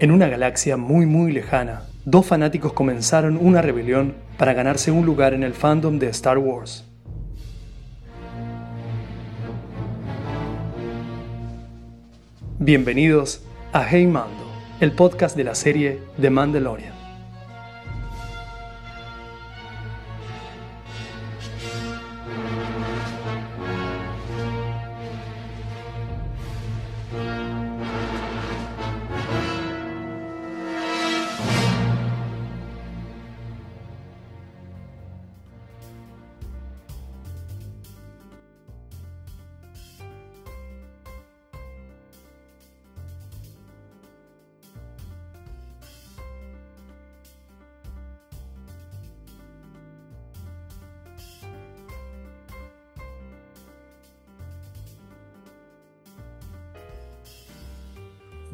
En una galaxia muy muy lejana, dos fanáticos comenzaron una rebelión para ganarse un lugar en el fandom de Star Wars. Bienvenidos a Hey Mando, el podcast de la serie The Mandalorian.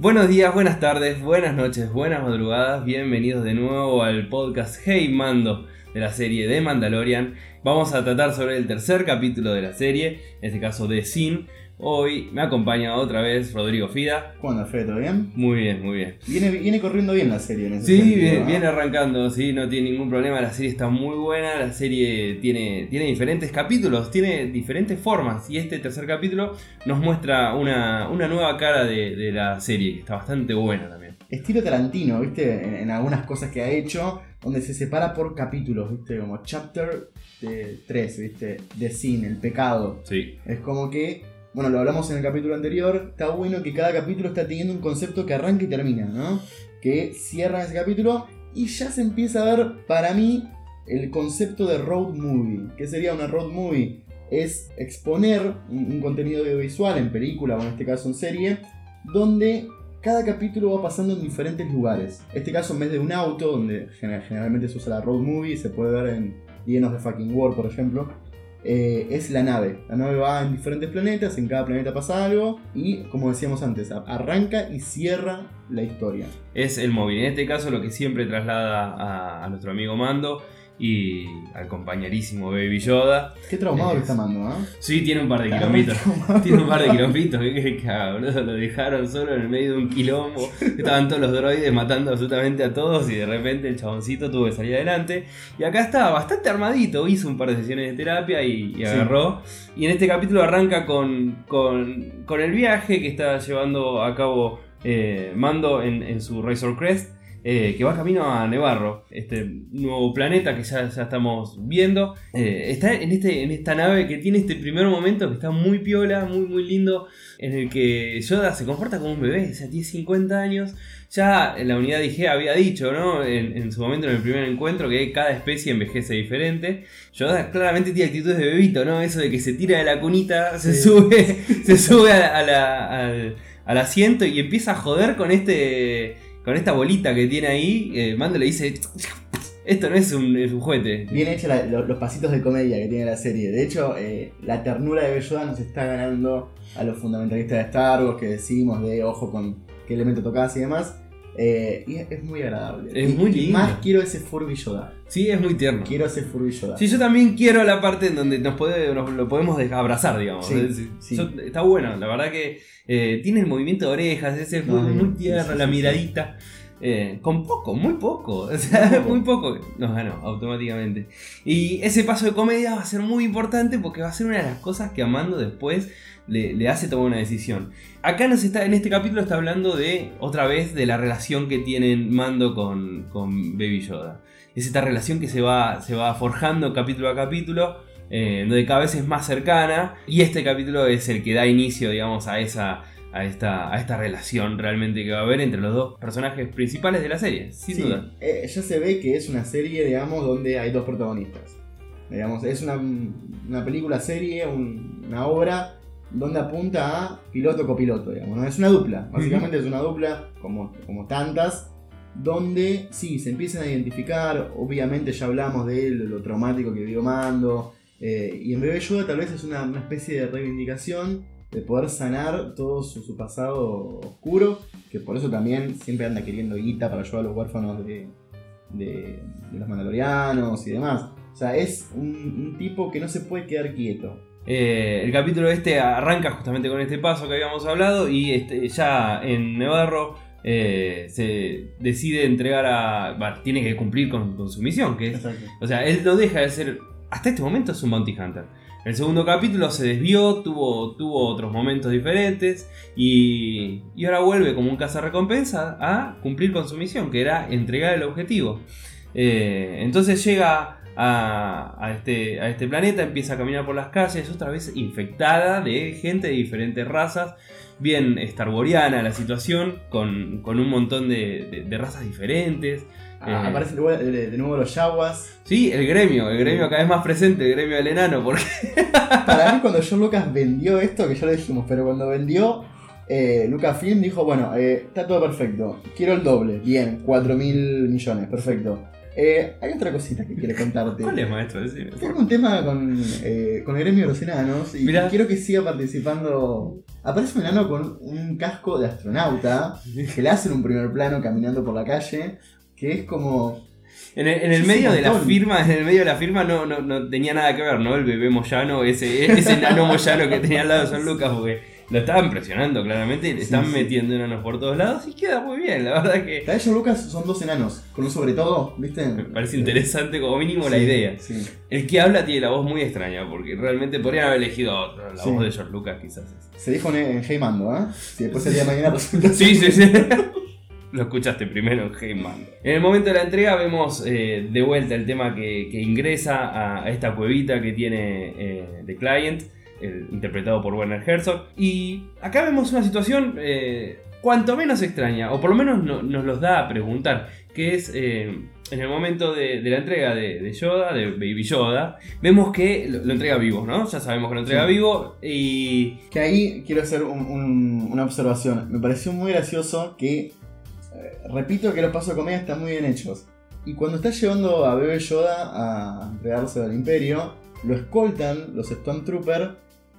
Buenos días, buenas tardes, buenas noches, buenas madrugadas, bienvenidos de nuevo al podcast Hey Mando de la serie de Mandalorian. Vamos a tratar sobre el tercer capítulo de la serie, en este caso de Sin. Hoy me acompaña otra vez Rodrigo Fida. ¿Cómo anda, Fede? ¿Todo bien? Muy bien, muy bien. Viene, viene corriendo bien la serie en ese Sí, sentido, viene, ¿no? viene arrancando, sí, no tiene ningún problema, la serie está muy buena, la serie tiene, tiene diferentes capítulos, tiene diferentes formas y este tercer capítulo nos muestra una, una nueva cara de, de la serie, que está bastante buena también. Estilo Tarantino, ¿viste? En, en algunas cosas que ha hecho, donde se separa por capítulos, ¿viste? Como chapter 3, ¿viste? De sin, el pecado. Sí. Es como que, bueno, lo hablamos en el capítulo anterior, está bueno que cada capítulo está teniendo un concepto que arranca y termina, ¿no? Que cierra ese capítulo y ya se empieza a ver, para mí, el concepto de road movie. ¿Qué sería una road movie? Es exponer un, contenido audiovisual en película o en este caso en serie, donde cada capítulo va pasando en diferentes lugares. Este caso en vez de un auto, donde gener- generalmente se usa la road movie, se puede ver en Llenos de Fucking War, por ejemplo, eh, es la nave. La nave va en diferentes planetas, en cada planeta pasa algo y, como decíamos antes, arranca y cierra la historia. Es el móvil, en este caso lo que siempre traslada a nuestro amigo Mando y al compañerísimo Baby Yoda. Qué traumado que está Mando, ¿ah? Sí, tiene un par de traumado. Tiene un par de kilómetros, que, lo dejaron solo en el medio de un quilombo. Estaban todos los droides matando absolutamente a todos y de repente el chaboncito tuvo que salir adelante. Y acá estaba bastante armadito, hizo un par de sesiones de terapia y, y Sí. agarró. Y en este capítulo arranca con, con, con el viaje que está llevando a cabo eh, Mando en, en su Razor Crest. Eh, que va camino a Nevarro, este nuevo planeta que ya, ya estamos viendo. Eh, está en, este, en esta nave que tiene este primer momento que está muy piola, muy muy lindo, en el que Yoda se comporta como un bebé, o sea, tiene 50 años. Ya en la unidad IG había dicho, ¿no? En, en su momento, en el primer encuentro, que cada especie envejece diferente. Yoda claramente tiene actitudes de bebito, ¿no? Eso de que se tira de la cunita, se Sí. sube, se sube a, a la- al, al asiento y empieza a joder con este. Con esta bolita que tiene ahí. Eh, Mando le dice. Esto no es un, juguete. Bien hecha la- lo- los pasitos de comedia que tiene la serie. De hecho, eh, la ternura de Yoda nos está ganando a los fundamentalistas de Star Wars que decimos de ojo con qué elemento tocas y demás. Eh, y es, es muy agradable. Es Y- muy y lindo. Más quiero ese Furby Yoda. Sí, es muy tierno. Quiero ese Furby Yoda. Sí, yo también quiero la parte en donde nos, puede, nos lo podemos abrazar, digamos. Sí, Es- sí. yo- está bueno, la verdad que eh, tiene el movimiento de orejas, ese es No, muy, tierno, la miradita. eh, con poco, muy poco. O sea, Muy poco. muy poco. Nos ganó automáticamente. Y ese paso de comedia va a ser muy importante porque va a ser una de las cosas que Amando después le, le hace tomar una decisión. Acá nos está, en este capítulo está hablando de, otra vez, de la relación que tienen Mando con, con Baby Yoda. Es esta relación que se va, se va forjando capítulo a capítulo, eh, donde cada vez es más cercana. Y este capítulo es el que da inicio, digamos, a esa. A esta, a esta relación realmente que va a haber entre los dos personajes principales de la serie, sin Sí, duda. eh, ya se ve que es una serie, digamos, donde hay dos protagonistas. Digamos, es una, una película, serie, un- una obra donde apunta a piloto-copiloto, digamos. ¿no? Es una dupla, básicamente es una dupla, como, como tantas, donde sí, se empiezan a identificar, obviamente ya hablamos de él, de lo traumático que vivió Mando, eh, y en Bebé Yoda tal vez es una, una especie de reivindicación de poder sanar todo su, su pasado oscuro, que por eso también siempre anda queriendo guita para ayudar a los huérfanos de, de, de los mandalorianos y demás. O sea, es un, un tipo que no se puede quedar quieto. Eh, el capítulo este arranca justamente con este paso que habíamos hablado y este, ya en Nevarro eh, se decide entregar a. tiene que cumplir con, con su misión, que es Exacto. o sea, él no deja de ser. Hasta este momento es un Bounty Hunter. El segundo capítulo se desvió, tuvo, tuvo otros momentos diferentes y, y ahora vuelve como un cazarrecompensa a cumplir con su misión, que era entregar el objetivo. Eh, entonces llega a, a este, a este planeta, empieza a caminar por las calles, otra vez infectada de gente de diferentes razas, bien starwariana la situación, con, con un montón de, de- de razas diferentes. Ah, Eh, aparecen de, nuevo los Yaguas. Sí, el gremio, el gremio cada vez más presente, el gremio del enano, porque Para mí, cuando George Lucas vendió esto, que ya lo dijimos, pero cuando vendió eh, Lucasfilm, dijo: Bueno, eh, está todo perfecto. Quiero el doble. Bien, 4 mil millones, perfecto. Eh, hay otra cosita que quiere contarte. ¿Cuál es, maestro? Decime. Tengo un tema con, eh, con el gremio de los enanos y Mirá. quiero que siga participando. Aparece un enano con un casco de astronauta que le hacen un primer plano caminando por la calle, que es como. En el, en el medio de la firma, en el medio de la firma no, no, no tenía nada que ver, ¿no? El bebé Moyano, ese, ese enano Moyano que tenía al lado de San Lucas, porque lo estaban presionando claramente, le están sí. metiendo enanos por todos lados y queda muy bien, la verdad que La de George Lucas son dos enanos, con un sobre todo, ¿viste? me parece interesante como mínimo la idea. Sí. El que habla tiene la voz muy extraña, porque realmente podrían haber elegido otro, la voz de George Lucas quizás. Se dijo en, en Hey Mando, ¿eh? Si después el día de mañana resulta. Sí, sí, sí. Lo escuchaste primero en Hey Mando. En el momento de la entrega vemos eh, de vuelta el tema que, que ingresa a, a esta cuevita que tiene eh, The Client, el- interpretado por Werner Herzog. Y acá vemos una situación eh, cuanto menos extraña, o por lo menos no- nos los da a preguntar, que es eh, en el momento de, de la entrega de, de Yoda, de Baby Yoda, vemos que lo, lo entrega vivo, ¿no? Ya sabemos que lo entrega Sí. vivo y... Que ahí quiero hacer un- un- una observación. Me pareció muy gracioso que. eh, repito que los pasos de comedia están muy bien hechos. Y cuando está llevando a Bebé Yoda a entregarse al Imperio, lo escoltan los Stormtroopers.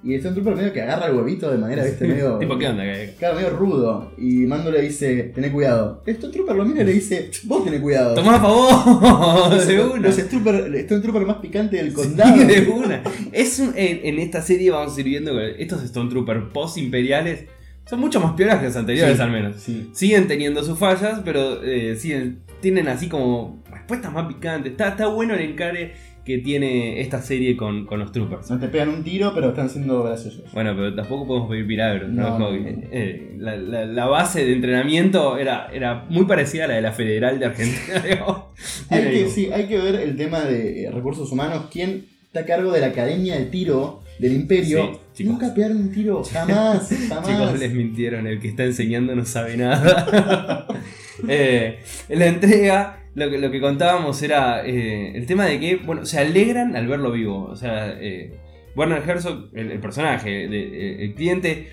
Y el Stormtrooper medio que agarra el huevito de manera, viste, medio. Tipo, ¿qué onda? ¿Qué- Claro, medio rudo. Y Mando le dice, tené cuidado. El Stormtrooper lo mira y le dice, vos tenés cuidado. ¡Tomá a favor! De una. Los Stormtrooper, el Stormtrooper más picante del condado. Sí, de una. Es un- en, en esta serie vamos a ir viendo que estos Stormtroopers post-imperiales son mucho más piolas que los anteriores, Sí. al menos. Sí. Siguen teniendo sus fallas, pero eh, siguen- tienen así como respuestas más picantes. Está, está bueno el encare que tiene esta serie con, con los troopers. No te pegan un tiro, pero están siendo graciosos. Bueno, pero tampoco podemos pedir milagros. ¿no? Eh, la, la- la base de entrenamiento era, era muy parecida a la de la Federal de Argentina. Hay que, sí, hay que ver el tema de eh, recursos humanos. ¿Quién está a cargo de la academia de tiro del imperio? Sí. Nunca pegaron un tiro, jamás, jamás. Chicos, les mintieron, el que está enseñando no sabe nada. Eh, la entrega, lo que, lo que contábamos era eh, el tema de que, bueno, se alegran al verlo vivo. O sea, eh, Werner Herzog, el, el personaje, eh, el cliente,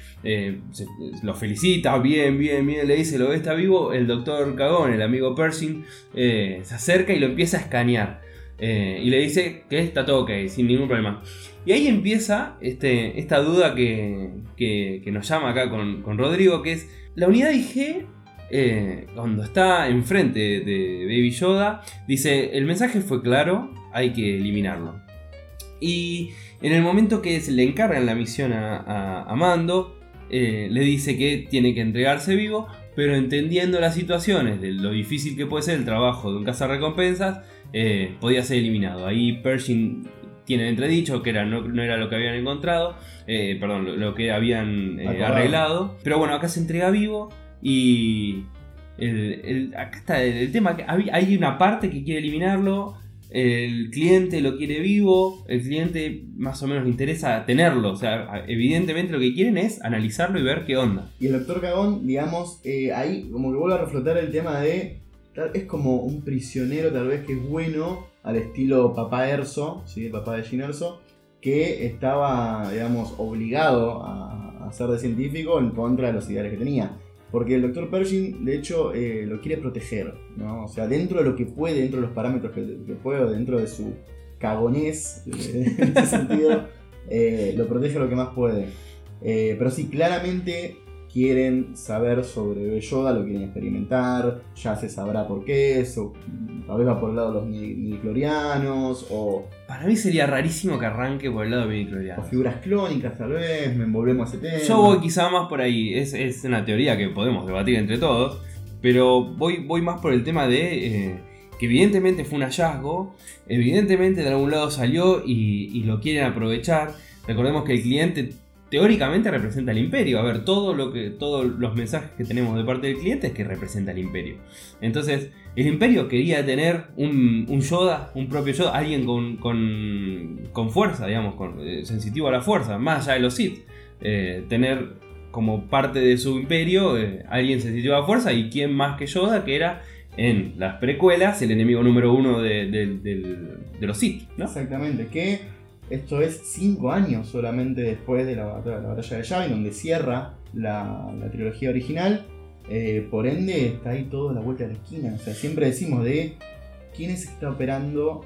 lo felicita, bien, bien, bien, le dice, lo ve, está vivo. El doctor Cagón, el amigo Pershing, se acerca y lo empieza a escanear. Y le dice que está todo ok, sin ningún problema. Y ahí empieza este, esta duda que, que- que nos llama acá con, con Rodrigo, que es la unidad IG, eh, cuando está enfrente de Baby Yoda, dice, el mensaje fue claro, hay que eliminarlo. Y en el momento que se le encargan la misión a, a- a Mando, eh, le dice que tiene que entregarse vivo, pero entendiendo las situaciones de lo difícil que puede ser el trabajo de un cazarrecompensas, eh, podía ser eliminado. Ahí Pershing tiene entredicho que era, no, no era lo que habían encontrado, eh, perdón, lo, lo que habían arreglado. Pero bueno, acá se entrega vivo y el- el- acá está el, tema, hay, una parte que quiere eliminarlo, el cliente lo quiere vivo, el cliente más o menos le interesa tenerlo, o sea, evidentemente lo que quieren es analizarlo y ver qué onda. Y el doctor Cagón, digamos, eh, ahí como que vuelve a reflotar el tema de. Es como un prisionero, tal vez que es bueno, al estilo papá Erso, ¿sí? papá de Gin Erso, que estaba, digamos, obligado a, a ser de científico en contra de los ideales que tenía. Porque el doctor Pershing, de hecho, eh, lo quiere proteger, ¿no? O sea, dentro de lo que puede, dentro de los parámetros que, que puede, dentro de su cagonés, eh, en ese sentido, eh, lo protege lo que más puede. Pero sí, claramente quieren saber sobre Bebé Yoda, lo quieren experimentar, ya se sabrá por qué, eso, tal vez va por el lado de los midichlorianos, o, Para mí sería rarísimo que arranque por el lado de o Midichloriano. figuras clónicas tal vez, me envolvemos a ese tema. Yo voy quizá más por ahí, es, es una teoría que podemos debatir entre todos, pero voy, voy más por el tema de eh, que evidentemente fue un hallazgo, evidentemente de algún lado salió y, y lo quieren aprovechar. Recordemos que el cliente teóricamente representa al imperio. A ver, todo lo que, todos los mensajes que tenemos de parte del cliente es que representa al imperio. Entonces, el imperio quería tener un, Yoda, un propio Yoda, alguien con, con, con fuerza, digamos, eh, sensitivo a la fuerza, más allá de los Sith. Eh, tener como parte de su imperio eh, alguien sensitivo a la fuerza y quién más que Yoda, que era en las precuelas el enemigo número uno de, de- los Sith. Exactamente, que esto es cinco años solamente después de la batalla, la batalla de Yavin, donde cierra la, la trilogía original. Eh, por ende, está ahí todo a la vuelta de la esquina. O sea, siempre decimos de quién está operando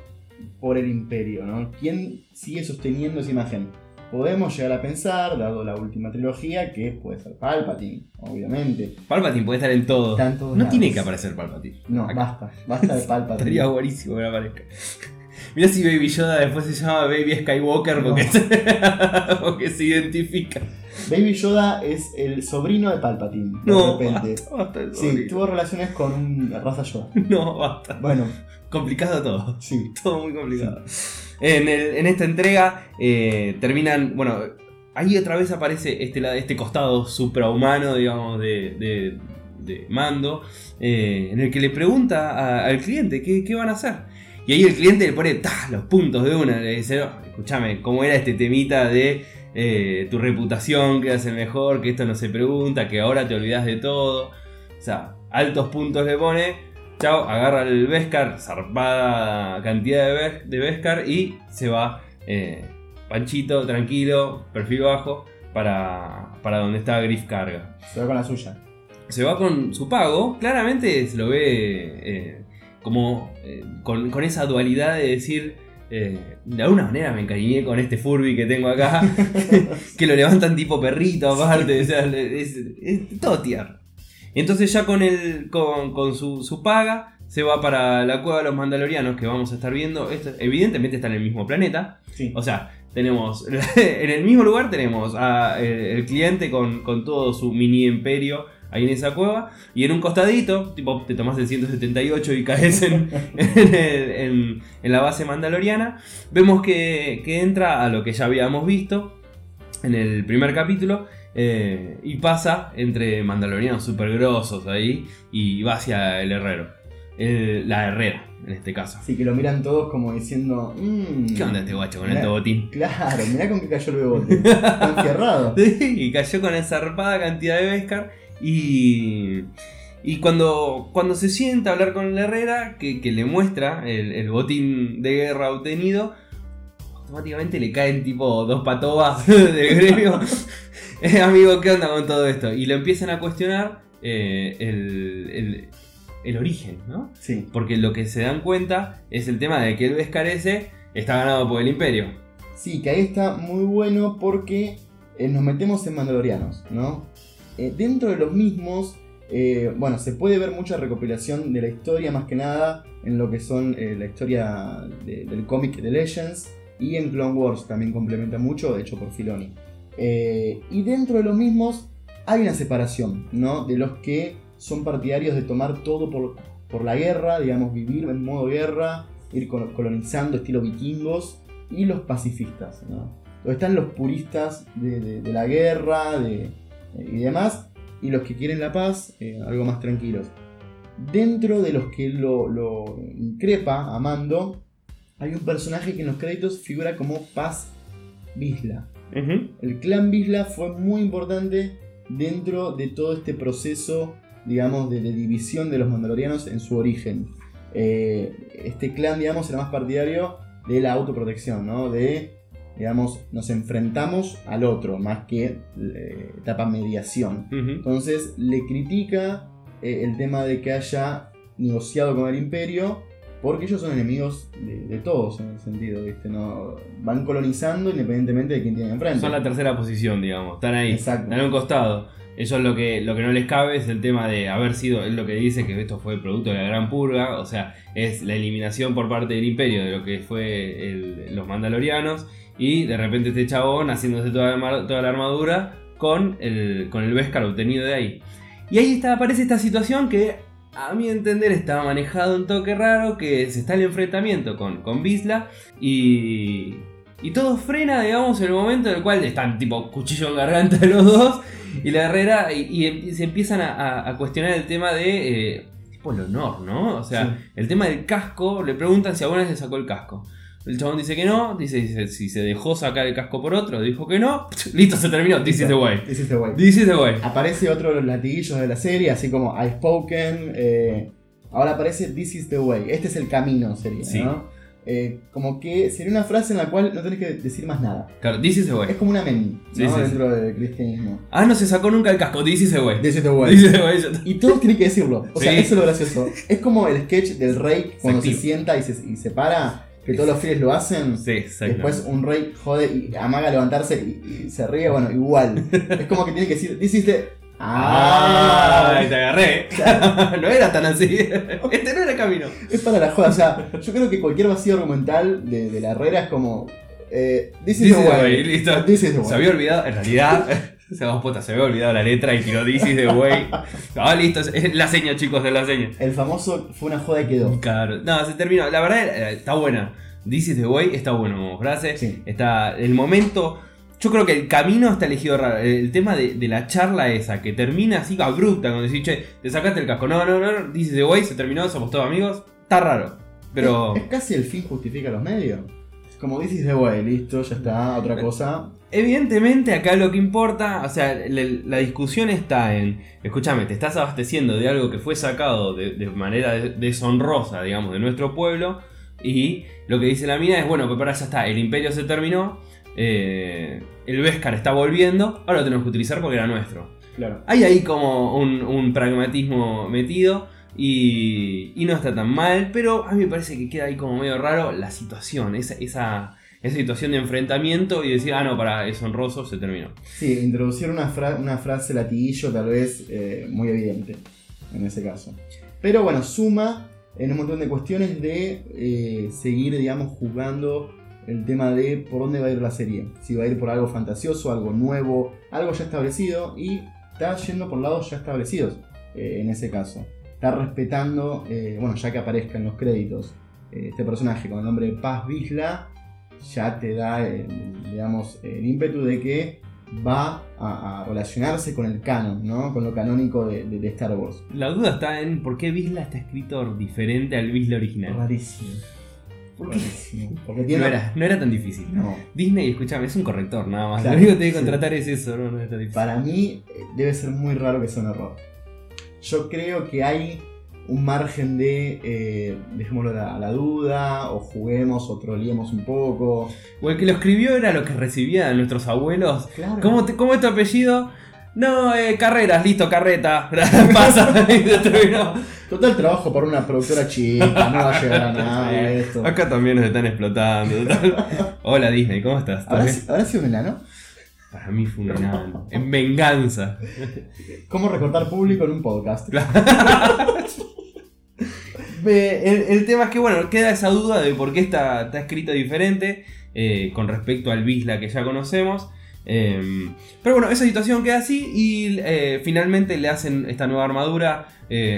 por el imperio, ¿no? ¿Quién sigue sosteniendo esa imagen? Podemos llegar a pensar, dado la última trilogía, que puede ser Palpatine, obviamente. Palpatine puede estar en todo. En No lados. tiene que aparecer Palpatine. No, Acá. basta, basta de Palpatine. Estaría buenísimo que aparezca. Mirá si Baby Yoda después se llama Baby Skywalker porque, porque se identifica. Baby Yoda es el sobrino de Palpatine, de No, repente. basta, Sí, tuvo relaciones con raza Yoda. No, basta. Bueno, Complicado todo. sí. Todo muy complicado. En, el- en esta entrega eh, terminan. Bueno, ahí otra vez aparece este, este costado suprahumano, digamos, de, de- de Mando, eh, en el que le pregunta a- al cliente qué, qué van a hacer. Y ahí el cliente le pone ¡ta! los puntos de una. Le dice, "No, escúchame, ¿cómo era este temita de eh, tu reputación, que hace mejor, que esto no se pregunta, que ahora te olvidas de todo? O sea, altos puntos le pone. Chao, agarra el Beskar, zarpada cantidad de, de Beskar y se va eh, panchito, tranquilo, perfil bajo, para, para donde está Griff Carga. Se va con la suya. Se va con su pago, claramente se lo ve eh, como eh, con, con esa dualidad de decir, eh, de alguna manera me encariñé con este Furby que tengo acá, que lo levantan tipo perrito aparte, o sea, es, es todo tierno. Entonces ya con, el, con, con su, su paga se va para la cueva de los mandalorianos que vamos a estar viendo. Esto, evidentemente está en el mismo planeta. Sí. O sea, tenemos en el mismo lugar tenemos a, eh, el cliente con, con todo su mini imperio ahí en esa cueva. Y en un costadito, tipo, te tomas el 178 y caes en, en, el- en- en la base mandaloriana. Vemos que, que entra a lo que ya habíamos visto en el primer capítulo. eh, y pasa entre mandalorianos super grosos ahí y va hacia el herrero. El- la herrera, en este caso. Así que lo miran todos como diciendo. Mmm, ¿Qué onda este guacho con Mirá. este botín? Claro, mirá con qué cayó el bebote. Está enfierrado. y cayó con esa zarpada cantidad de Beskar. Y, y cuando, cuando se sienta a hablar con la Herrera, que, que le muestra el, el botín de guerra obtenido, automáticamente le caen tipo dos patobas del gremio. Eh, amigo, ¿qué onda con todo esto? Y lo empiezan a cuestionar eh, el, el- el origen, ¿no? Sí. Porque lo que se dan cuenta es el tema de que el Beskar ese está ganado por el Imperio. Sí, que ahí está muy bueno porque eh, nos metemos en Mandalorianos, ¿no? Eh, dentro de los mismos, eh, bueno, se puede ver mucha recopilación de la historia, más que nada en lo que son eh, la historia de- del cómic de Legends y en Clone Wars también complementa mucho, hecho por Filoni. Y dentro de los mismos hay una separación, ¿no? De los que son partidarios de tomar todo por, por la guerra, digamos, vivir en modo guerra, ir col- colonizando estilo vikingos, y los pacifistas, ¿no? Están los puristas de- de la guerra de- eh, y demás, y los que quieren la paz, eh, algo más tranquilos. Dentro de los que lo, lo increpa a Mando, hay un personaje que en los créditos figura como Paz Vizla. El clan Vizla fue muy importante dentro de todo este proceso, digamos, de, de división de los mandalorianos en su origen. Eh, este clan, digamos, era más partidario de la autoprotección, ¿no? De, digamos, nos enfrentamos al otro, más que eh, etapa mediación. Entonces le critica eh, el tema de que haya negociado con el imperio, porque ellos son enemigos de, de todos en el sentido, ¿viste? ¿no? Van colonizando independientemente de quién tienen enfrente. Son la tercera posición, digamos. Están ahí. Exacto. Están a un costado. Ellos lo que, lo que no les cabe es el tema de haber sido, es lo que dice que esto fue producto de la gran purga, o sea, es la eliminación por parte del imperio de lo que fue los mandalorianos y de repente este chabón haciéndose toda la, toda la armadura con el, con el obtenido de ahí. Y ahí está, aparece esta situación que a mi entender está manejado un toque raro que se está el enfrentamiento con, con Bisla y, y todo frena, digamos, en el momento en el cual están tipo cuchillo en garganta los dos y la Herrera y, y se empiezan a, cuestionar el tema de eh, tipo el honor, ¿no? O sea, Sí. el tema del casco, le preguntan si alguna vez le sacó el casco. El chabón dice que no, dice, dice, si se dejó sacar el casco por otro, dijo que no, listo, se terminó, this is the way. This is the way. This is the way. Aparece otro de los latiguillos de la serie, así como I've spoken. eh, ahora aparece This is the way. Este es el camino, sería, Sí. ¿no? Eh, como que sería una frase en la cual no tenés que decir más nada. Claro, this is the Es way. como una meni, Sí, ¿no? sí, sí. Dentro del cristianismo. Ah, no se sacó nunca el casco, this is the way. This is the way. This is the way. ya está. Y todos tienen que decirlo. O sea, eso es lo gracioso. Es como el sketch del rey cuando se sienta y se, y se para, que todos los fieles lo hacen. Sí, exacto. Después un rey jode y amaga levantarse y, y se ríe, bueno, igual. es como que tiene que decir, this is the... Ah, Ah, te agarré. no era tan así. Este no era el camino. es para la joda. O sea, yo creo que cualquier vacío argumental de, de la Herrera es como... Eh, this is This the way. way, listo. This is the Se way. había olvidado, en realidad, se puta, se había olvidado la letra y tiró This is the way. Ah, listo, es- es la seña, chicos, es la seña. El famoso fue una joda y quedó. Claro, no, se terminó. La verdad, eh, está buena. This is the way está bueno como frase. Sí. Está el momento. Yo creo que el camino está elegido raro. El tema de, de la charla esa, que termina así abrupta, cuando decís, che, te sacaste el casco. No, no, no, is the way, se terminó, somos todos amigos. Está raro. Pero Es, es casi el fin justifica los medios. Como is the way, listo, ya está, otra cosa. evidentemente acá lo que importa, o sea, la, la discusión está en, escúchame, te estás abasteciendo de algo que fue sacado de, de manera de- deshonrosa, digamos, de nuestro pueblo. Y lo que dice la mina es, bueno, pues para ya está, el imperio se terminó, eh, el Beskar está volviendo, ahora lo tenemos que utilizar porque era nuestro. Claro. Hay ahí como un, un pragmatismo metido y, y no está tan mal, pero a mí me parece que queda ahí como medio raro la situación, esa, esa, esa situación de enfrentamiento y decir, ah, no, para, es honroso, se terminó. Sí, introducir una, fra- una frase latiguillo tal vez eh, muy evidente en ese caso. Pero bueno, suma en un montón de cuestiones de eh, seguir, digamos, jugando el tema de por dónde va a ir la serie. Si va a ir por algo fantasioso, algo nuevo, algo ya establecido y está yendo por lados ya establecidos eh, en ese caso. Está respetando, eh, bueno, ya que aparezca en los créditos eh, este personaje con el nombre de Paz Visla, ya te da, digamos, el ímpetu de que va a, a relacionarse con el canon, ¿no? Con lo canónico de, de- de Star Wars. La duda está en por qué Visla está escrito diferente al Visla original. Rarísimo. ¿Por qué? Rarísimo. Porque tiene... No era, no era tan difícil. No. Disney, escúchame, es un corrector nada más. Claro, Lo único que tiene que sí. contratar es eso, no, no es tan difícil. Para mí eh, debe ser muy raro que sea un error. Yo creo que hay un margen de, eh, dejémoslo a la, duda, o juguemos, o troleemos un poco. O el que lo escribió era lo que recibían nuestros abuelos Claro. ¿Cómo, te- cómo es tu apellido? No, eh, carreras, listo, carreta. Pasa y terminó. Total trabajo para una productora chica, no va a llegar a nada Sí. esto. Acá también nos están explotando. total. Hola Disney, ¿cómo estás? ¿Todo ¿Habrá, si- habrá sido un enano? Para mí fue un enano. En venganza. ¿Cómo recortar público en un podcast? Ve, El, el tema es que, bueno, queda esa duda de por qué está, está escrito diferente eh, con respecto al Bisla que ya conocemos. Eh, pero bueno, esa situación queda así y eh, finalmente le hacen esta nueva armadura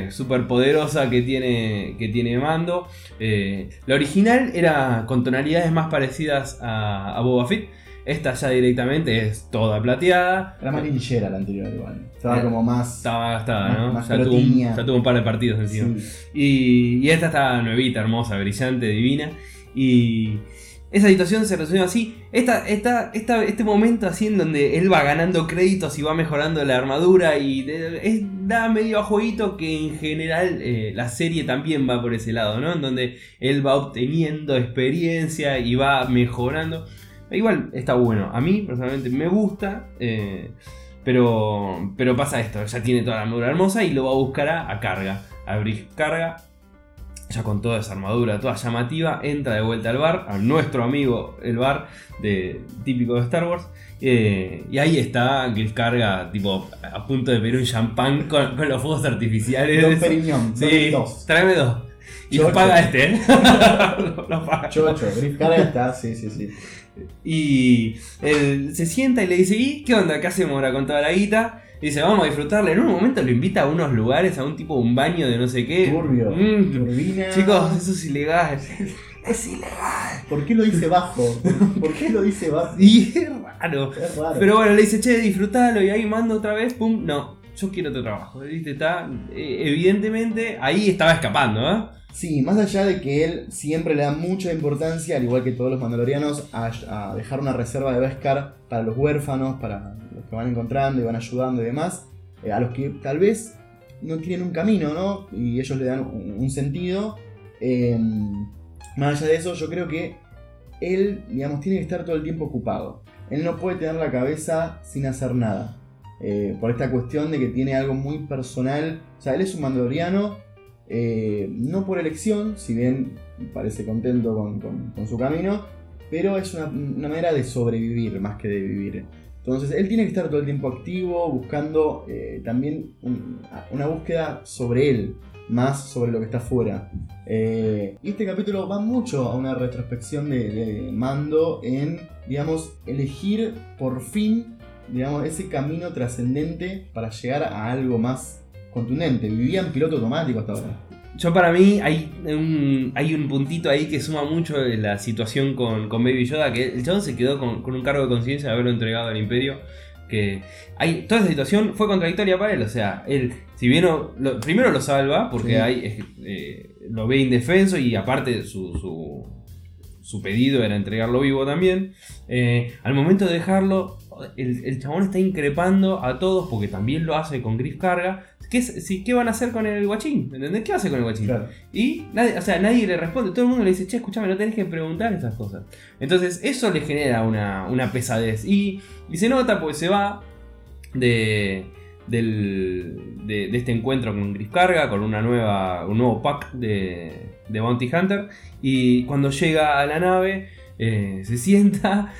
súper poderosa que tiene, que tiene Mando. Eh, la original era con tonalidades más parecidas a, a Boba Fett. Esta ya directamente es toda plateada. Era más linchera la anterior igual. Estaba Eh, como más... Estaba gastada, Más- ¿no? más ya, tuvo un, ya tuvo un par de partidos encima. Sí. Y, y esta está nuevita, hermosa, brillante, divina. Y esa situación se resuelve así. Esta, esta, esta- este momento así en donde él va ganando créditos y va mejorando la armadura y es- da medio a jueguito que en general eh, la serie también va por ese lado, ¿no? En donde él va obteniendo experiencia y va mejorando. Igual está bueno. A mí personalmente me gusta. eh, pero, pero pasa esto, ya tiene toda la armadura hermosa y lo va a buscar a, carga. A carga, ya con toda esa armadura, toda llamativa, entra de vuelta al bar, a nuestro amigo el bar de, típico de Star Wars. eh, y ahí está Griff carga, tipo, a punto de pedir un champán con, con los fuegos artificiales. Dos Periñón, Sí, dos. tráeme dos. Y Chocho. los paga este, ¿eh? Los paga. Chocho, Griff Carga está, sí, sí, sí. Y él se sienta y le dice, ¿y qué onda? ¿Qué hacemos ahora con toda la guita? Dice, vamos a disfrutarle. En un momento lo invita a unos lugares, a un tipo, un baño de no sé qué. Turbio. Mm, Turbina. Chicos, eso es ilegal. Es ilegal. ¿Por qué lo dice bajo? ¿Por qué lo dice bajo? Y es raro. Es raro. Pero bueno, le dice, che, disfrutalo. Y ahí mando otra vez, pum, no. Yo quiero otro trabajo. ¿Viste? Está, eh, evidentemente, ahí estaba escapando, ¿eh? Sí, más allá de que él siempre le da mucha importancia, al igual que todos los mandalorianos, a, a dejar una reserva de Beskar para los huérfanos, para los que van encontrando y van ayudando y demás, eh, a los que tal vez no tienen un camino, ¿no? Y ellos le dan un, sentido. Eh, más allá de eso, yo creo que él, digamos, tiene que estar todo el tiempo ocupado. Él no puede tener la cabeza sin hacer nada. Eh, por esta cuestión de que tiene algo muy personal. O sea, él es un mandaloriano eh, no por elección, si bien parece contento con, su camino, pero es una manera de sobrevivir más que de vivir. Entonces él tiene que estar todo el tiempo activo, buscando eh, también un- una búsqueda sobre él, más sobre lo que está afuera. Eh, y este capítulo va mucho a una retrospección de, de Mando en, digamos, elegir por fin, digamos, ese camino trascendente para llegar a algo más contundente. Vivía en piloto automático hasta ahora. Yo para mí hay un, hay un puntito ahí que suma mucho de la situación con, con Baby Yoda, que el chabón se quedó con, con un cargo de conciencia de haberlo entregado al imperio. Que hay, toda esa situación fue contradictoria para él. O sea, él, si bien lo- primero lo salva, porque Sí. hay, eh, lo ve indefenso y aparte su, su, su pedido era entregarlo vivo también. eh, al momento de dejarlo, el, el chabón está increpando a todos porque también lo hace con Griff Carga. ¿Qué, es- si, ¿Qué van a hacer con el guachín? ¿Entendés? ¿Qué va a hacer con el guachín? Claro. Y nadie, o sea, nadie le responde, todo el mundo le dice, che, escúchame, no tenés que preguntar esas cosas. Entonces, eso le genera una, una pesadez. Y, y se nota porque se va de, del- de, de este encuentro con Gris Carga, con una nueva, un nuevo pack de, de Bounty Hunter. Y cuando llega a la nave, eh, se sienta,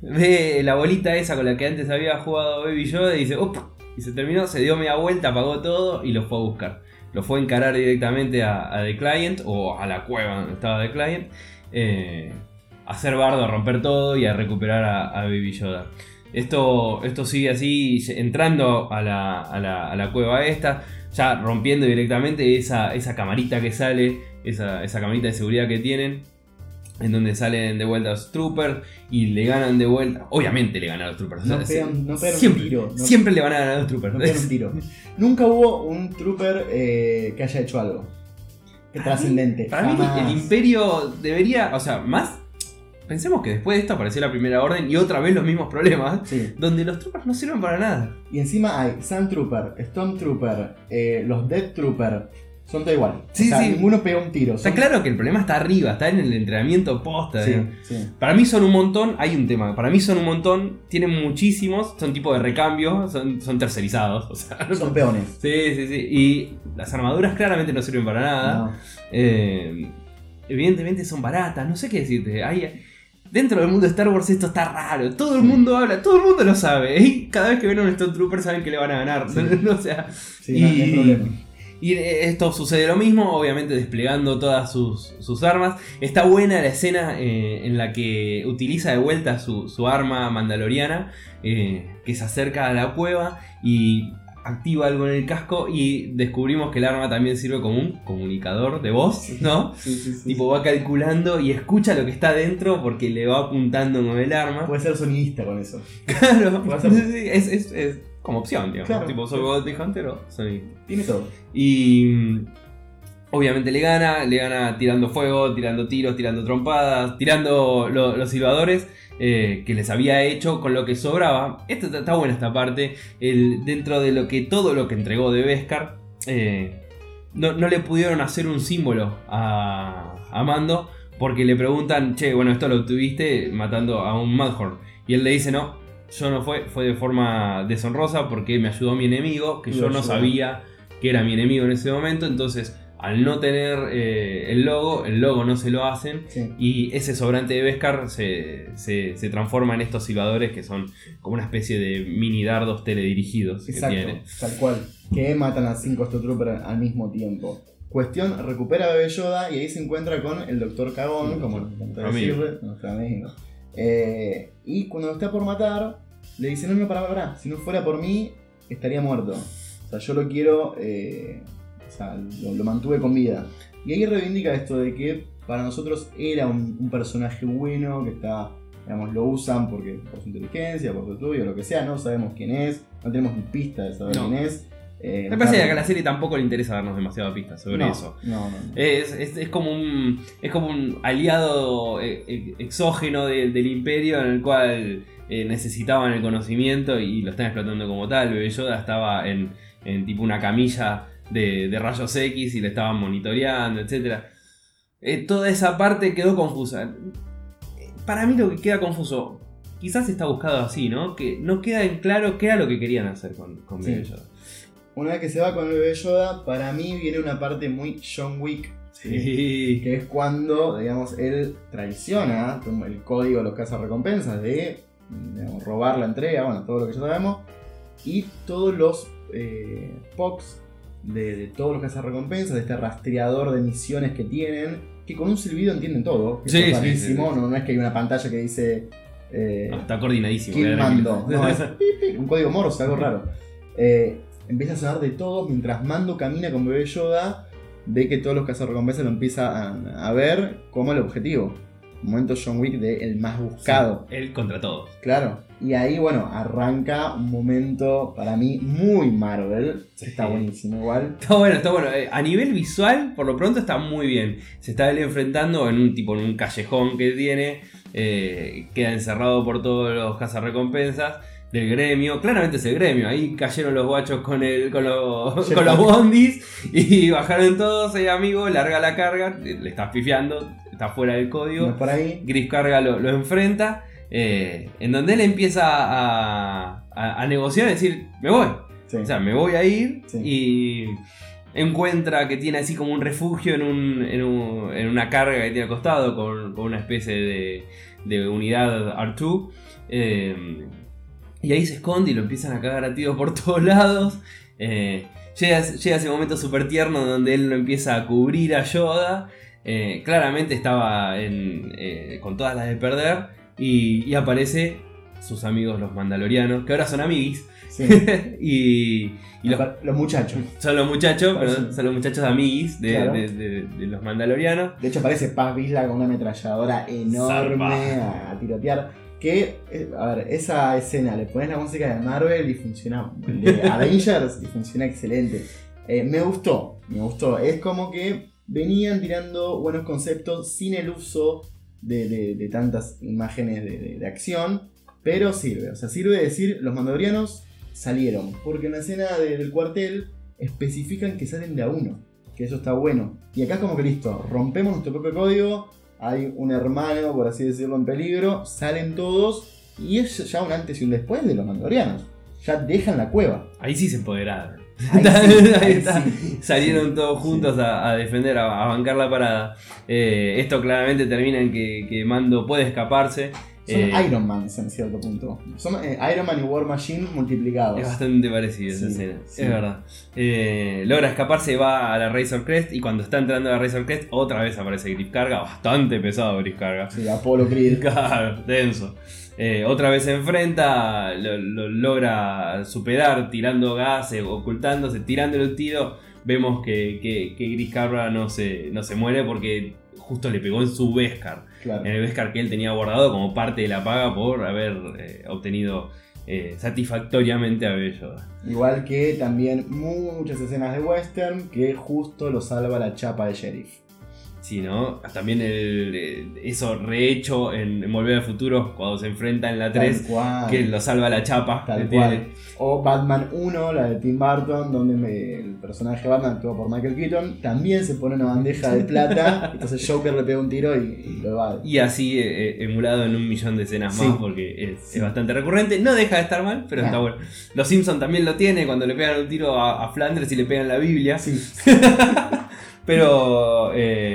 ve la bolita esa con la que antes había jugado Baby Yoda y dice, "Up", Y se terminó, se dio media vuelta, apagó todo y lo fue a buscar. Lo fue a encarar directamente a, a The Client o a la cueva donde estaba The Client. eh, a hacer bardo, a romper todo y a recuperar a, a Baby Yoda. Esto, esto sigue así, entrando a la, a la- a la cueva esta, ya rompiendo directamente esa, esa camarita que sale, esa, esa camarita de seguridad que tienen, en donde salen de vuelta los troopers y le ganan de vuelta. Obviamente le ganan a los troopers. No o sea, pegan- no pegan un siempre, tiro, no- siempre le van a ganar a los troopers. No pegan un tiro. Nunca hubo un trooper eh, que haya hecho algo. Que trascendente. Para mí el imperio debería, o sea, más... Pensemos que después de esto apareció la primera orden y otra vez los mismos problemas, Sí. donde los troopers no sirven para nada. Y encima hay Sand Trooper, Storm Trooper, eh, los Death Trooper. Son todo igual. Sí, o sea, sí. ninguno pega un tiro. Está claro que el problema está arriba, está en el entrenamiento posta. Sí, digamos. sí. Para mí son un montón, hay un tema, para mí son un montón, tienen muchísimos, son tipo de recambio, son, son tercerizados. O sea, Son peones. Sí, sí, sí. Y las armaduras claramente no sirven para nada. No. Eh, evidentemente son baratas, no sé qué decirte. Hay, dentro del mundo de Star Wars esto está raro. Todo el mundo habla, todo el mundo lo sabe. Y cada vez que ven a un Stormtrooper saben que le van a ganar. Sí. o sea, Sí, no, no hay problema. Y eh, esto sucede lo mismo, obviamente desplegando todas sus, sus armas. Está buena la escena eh, en la que utiliza de vuelta su, su arma mandaloriana, eh, que se acerca a la cueva y activa algo en el casco y descubrimos que el arma también sirve como un comunicador de voz, ¿no? Sí, sí, sí. Tipo va calculando y escucha lo que está dentro porque le va apuntando con el arma. Puede ser sonidista con eso. claro, ser- es- es como opción, digamos. Claro. Tipo, soy Bounty Hunter o soy Tiene todo. y mm, obviamente le gana, le gana tirando fuego, tirando tiros, tirando trompadas, tirando lo- los silbadores eh, que les había hecho con lo que sobraba. Esto está, está buena esta parte. El, dentro de lo que todo lo que entregó de Beskar, eh, no, no le pudieron hacer un símbolo a, a Mando porque le preguntan, che, bueno, esto lo obtuviste matando a un Madhorn. Y él le dice, no, yo no fue, fue de forma deshonrosa porque me ayudó mi enemigo, que yo no ayudó. sabía que era mi enemigo en ese momento. Entonces, al no tener eh, el logo, el logo no se lo hacen. Sí. Y ese sobrante de Beskar se, se- se transforma en estos silbadores que son como una especie de mini dardos teledirigidos que Exacto, tiene. tal cual. Que matan a 5 Stormtroopers al mismo tiempo. Cuestión, recupera a Bebé Yoda y ahí se encuentra con el Doctor Cagón, como encanta Amigo. decirle, nuestro amigo. Eh, y cuando está por matar, le dice, no, no, pará, pará, si no fuera por mí, estaría muerto. O sea, yo lo quiero, eh, o sea, lo, lo mantuve con vida. Y ahí reivindica esto de que para nosotros era un, un personaje bueno, que está, digamos, lo usan porque por su inteligencia, por su estudio, lo que sea, no sabemos quién es, no tenemos ni pista de saber No. quién es. Eh, Me parece que a la serie tampoco le interesa darnos demasiadas pistas sobre no, eso. No, no, no. Es, es- es como un es como un aliado eh, eh, exógeno de- del imperio en el cual eh, necesitaban el conocimiento y lo están explotando como tal. Bebé Yoda estaba en, en tipo una camilla de, de rayos X y le estaban monitoreando, etc. toda esa parte quedó confusa. Para mí lo que queda confuso, quizás está buscado así, ¿no? Que no queda en claro qué era lo que querían hacer con, con Sí. Bebé Yoda. Una vez que se va con el bebé Yoda, para mí viene una parte muy John Wick. Sí. Que es cuando, digamos, él traiciona el código de los cazarrecompensas de digamos, robar la entrega, bueno, todo lo que ya sabemos. Y todos los eh, POCs de, de todos los cazarrecompensas, de este rastreador de misiones que tienen, que con un silbido entienden todo. que Sí, es sí, rarísimo, sí, sí. No, no es que hay una pantalla que dice. eh, No, está coordinadísimo. ¿Quién mandó? No, es un código morse, algo raro. Eh, empieza a sonar de todo mientras Mando camina con bebé Yoda. Ve que todos los cazarrecompensas lo empiezan a, a ver como el objetivo. Momento John Wick de el más buscado. Sí, él contra todos. Claro. Y ahí, bueno, arranca un momento para mí muy Marvel. Sí. Está buenísimo igual. Está bueno, está bueno. Eh, A nivel visual, por lo pronto está muy bien. Se está él enfrentando en un tipo, en un callejón que tiene. eh, queda encerrado por todos los cazarrecompensas del gremio. Claramente es el gremio. Ahí cayeron los guachos con, el, con, los, con los bondis. Y bajaron todos. El amigo larga la carga. Le estás pifiando. Está fuera del código. No por ahí. Gris Carga lo, lo enfrenta. eh, en donde él empieza a, a- a negociar decir: Me voy. Sí. O sea, me voy a ir Sí. y encuentra que tiene así como un refugio en, un, en, un- en una carga que tiene al costado con, con una especie de, de unidad R2. eh, y ahí se esconde y lo empiezan a cagar a tiros por todos lados. Eh, llega, llega ese momento súper tierno donde él lo empieza a cubrir a Yoda. Eh, claramente estaba en, eh, con todas las de perder. Y, y aparece sus amigos los mandalorianos, que ahora son amiguis. Sí. y, y los, los muchachos. son los muchachos, Parece- pero son los muchachos amiguis de, Claro. de- de- de los mandalorianos. De hecho, aparece Paz Vizla con una ametralladora enorme a, a tirotear. Que, eh, a ver, esa escena, le pones la música de Marvel y funciona. De Avengers y funciona excelente. Eh, me gustó, me gustó. Es como que venían tirando buenos conceptos sin el uso de, de- de tantas imágenes de, acción. Pero sirve, o sea, sirve decir los mandalorianos salieron. Porque en la escena de- del cuartel especifican que salen de a uno que eso está bueno. Y acá es como que listo, rompemos nuestro propio código, hay un hermano, por así decirlo, en peligro, salen todos y es ya un antes y un después de los mandalorianos. Ya dejan la cueva. Ahí sí se empoderaron. Ahí sí, Ahí ahí está. sí. Salieron todos juntos a, a defender, a, a bancar la parada. Eh, esto claramente termina en que, que Mando puede escaparse. Son Eh, Iron Man en cierto punto. Son eh, Iron Man y War Machine multiplicados. Es bastante parecido esa Sí, escena, sí. es verdad. Eh, logra escaparse, va a la Razor Crest y cuando está entrando a la Razor Crest, otra vez aparece Grip Carga, bastante pesado Grip Carga. Sí, Apollo Creed. Claro, denso. Eh, otra vez se enfrenta, lo, lo logra superar tirando gas, eh, ocultándose, tirándole un tiro. Vemos que, que, que Gris Carga no se, no se muere porque justo le pegó en su Beskar. Claro. En el él tenía guardado como parte de la paga por haber eh, obtenido eh, satisfactoriamente a Baby Yoda. Igual que también muchas escenas de western que justo lo salva la chapa de sheriff. Sí, ¿no? También el, eh, eso rehecho en, en Volver al Futuro cuando se enfrenta en la 3, Tal cual. que lo salva la chapa. Tal cual. O Batman 1, la de Tim Burton, donde me- el personaje Batman actuado por Michael Keaton, también se pone una bandeja de plata, entonces Joker le pega un tiro y, y lo evade. Y así eh, eh, emulado en un millón de escenas Sí. más porque es, Sí. es bastante recurrente. No deja de estar mal, pero Ah. está bueno. Los Simpsons también lo tiene cuando le pegan un tiro a, a Flanders y le pegan la Biblia. Sí, Pero eh,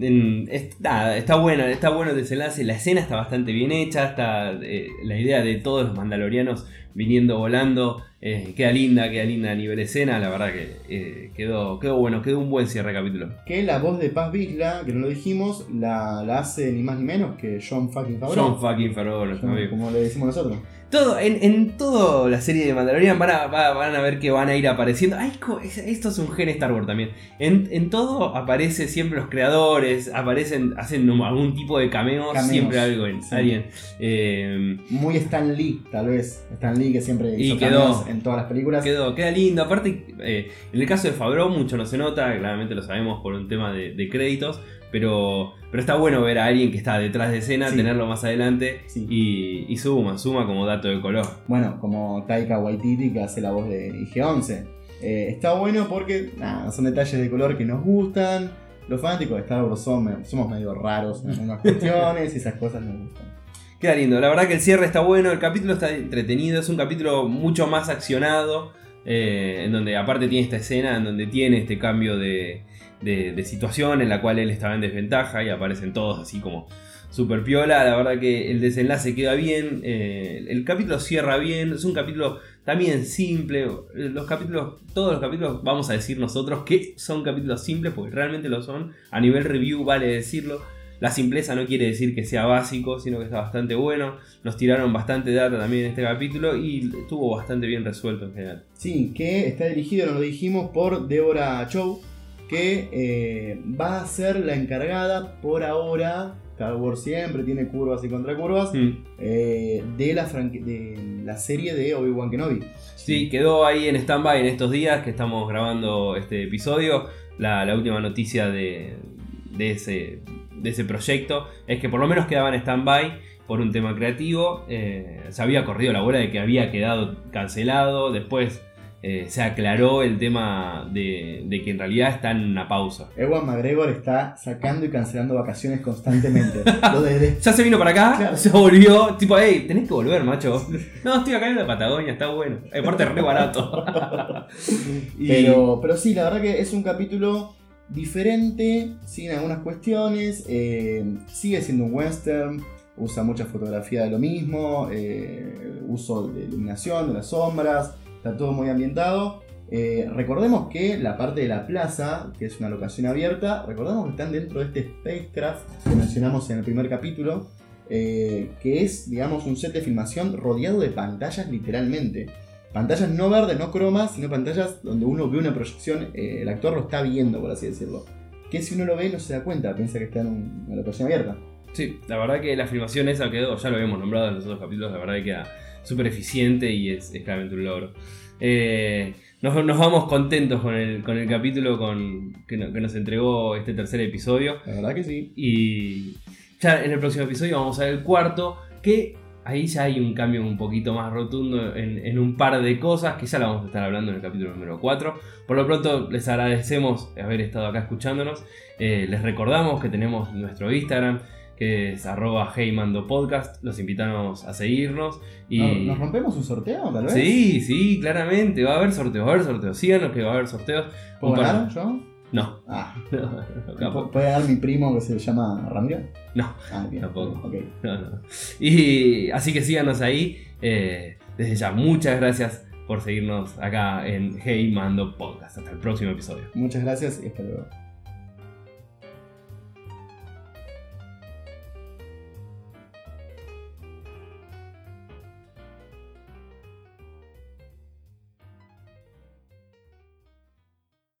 en- es- nada, está buena, está bueno el desenlace. La escena está bastante bien hecha. Está, eh, la idea de todos los mandalorianos viniendo volando. Eh, queda linda, queda linda a nivel escena. La verdad que eh, quedó, quedó bueno, quedó un buen cierre de capítulo. Que la voz de Paz Vizla, que no lo dijimos, la, la hace ni más ni menos que John fucking Favreau. John fucking Favreau, como le decimos nosotros. Todo, en, en toda la serie de Mandalorian van a, va- van a ver que van a ir apareciendo. Ay, esto es un gen Star Wars también. En, en todo aparece siempre los creadores, aparecen, hacen algún tipo de cameos, Cameos, siempre algo en sí. alguien. Eh, Muy Stan Lee, tal vez. Stan Lee que siempre Y hizo quedó- cameos en todas las películas. quedó, queda lindo. Aparte, eh, en el caso de Favreau mucho no se nota, claramente lo sabemos por un tema de, de créditos. Pero, pero está bueno ver a alguien que está detrás de escena, Sí. tenerlo más adelante Sí. y, y suma, suma como dato de color. Bueno, como Taika Waititi que hace la voz de IG-11. Eh, está bueno porque nada, son detalles de color que nos gustan. Los fanáticos de Star Wars son- somos medio raros en algunas cuestiones y esas cosas nos gustan. Queda lindo, la verdad que el cierre está bueno, el capítulo está entretenido, es un capítulo mucho más accionado, eh, en donde aparte tiene esta escena, en donde tiene este cambio de, de- situación en la cual él estaba en desventaja y aparecen todos así como super piola, la verdad que el desenlace queda bien, eh, el capítulo cierra bien, es un capítulo también simple, los capítulos, todos los capítulos vamos a decir nosotros que son capítulos simples porque realmente lo son, a nivel review vale decirlo, la simpleza no quiere decir que sea básico, sino que está bastante bueno. Nos tiraron bastante data también en este capítulo y estuvo bastante bien resuelto en general. Sí, que está dirigido, no lo dijimos, por Deborah Chow, que eh, va a ser la encargada por ahora. Star Wars siempre tiene curvas y contracurvas. Mm. eh, de, la de la serie de Obi-Wan Kenobi. Sí, quedó ahí en stand-by en estos días que estamos grabando este episodio. La, la última noticia de, de ese, de ese proyecto es que por lo menos quedaba en stand-by por un tema creativo. Eh, se había corrido la bola de que había quedado cancelado. Después eh, se aclaró el tema de, de que en realidad está en una pausa. Ewan McGregor está sacando y cancelando vacaciones constantemente. Ya se vino para acá, Claro. se volvió. Tipo, hey, tenés que volver, macho. No, estoy acá en la Patagonia, está bueno. Aparte, re barato. Y- pero, pero sí, la verdad que es un capítulo diferente, sin algunas cuestiones. eh, sigue siendo un western. Usa mucha fotografía de lo mismo. eh, uso de iluminación, de las sombras. Está todo muy ambientado. Eh, recordemos que la parte de la plaza, que es una locación abierta, recordemos que están dentro de este spacecraft que mencionamos en el primer capítulo, que es, digamos, un set de filmación rodeado de pantallas literalmente. Pantallas no verdes, no cromas, sino pantallas donde uno ve una proyección, eh, el actor lo está viendo, por así decirlo. Que si uno lo ve no se da cuenta, piensa que está en un- una locación abierta. Sí, la verdad que la filmación esa quedó, ya lo habíamos nombrado en los otros capítulos, la verdad que queda súper eficiente y es, es claramente un logro. Eh, nos, nos vamos contentos con el, con el capítulo con, que, no- que nos entregó este tercer episodio. La verdad que sí. Y ya en el próximo episodio vamos a ver el cuarto, que ahí ya hay un cambio un poquito más rotundo en, en un par de cosas, que ya la vamos a estar hablando en el capítulo número 4. Por lo pronto les agradecemos haber estado acá escuchándonos. Eh, les recordamos que tenemos nuestro Instagram, que es arroba heymandopodcast. Los invitamos a seguirnos. Y... ¿No- ¿Nos rompemos un sorteo, tal vez? Sí, sí, claramente. Va a haber sorteos, va a haber sorteos. Síganos que va a haber sorteos. ¿Puedo Un par- ganar yo? No, Ah, no. ¿puede dar mi primo que se llama Ramiro? No. Ah, bien. Tampoco. Ok. No, no. Y así que síganos ahí. Eh, desde ya, muchas gracias por seguirnos acá en Hey Mando Podcast. Hasta el próximo episodio. Muchas gracias y hasta luego.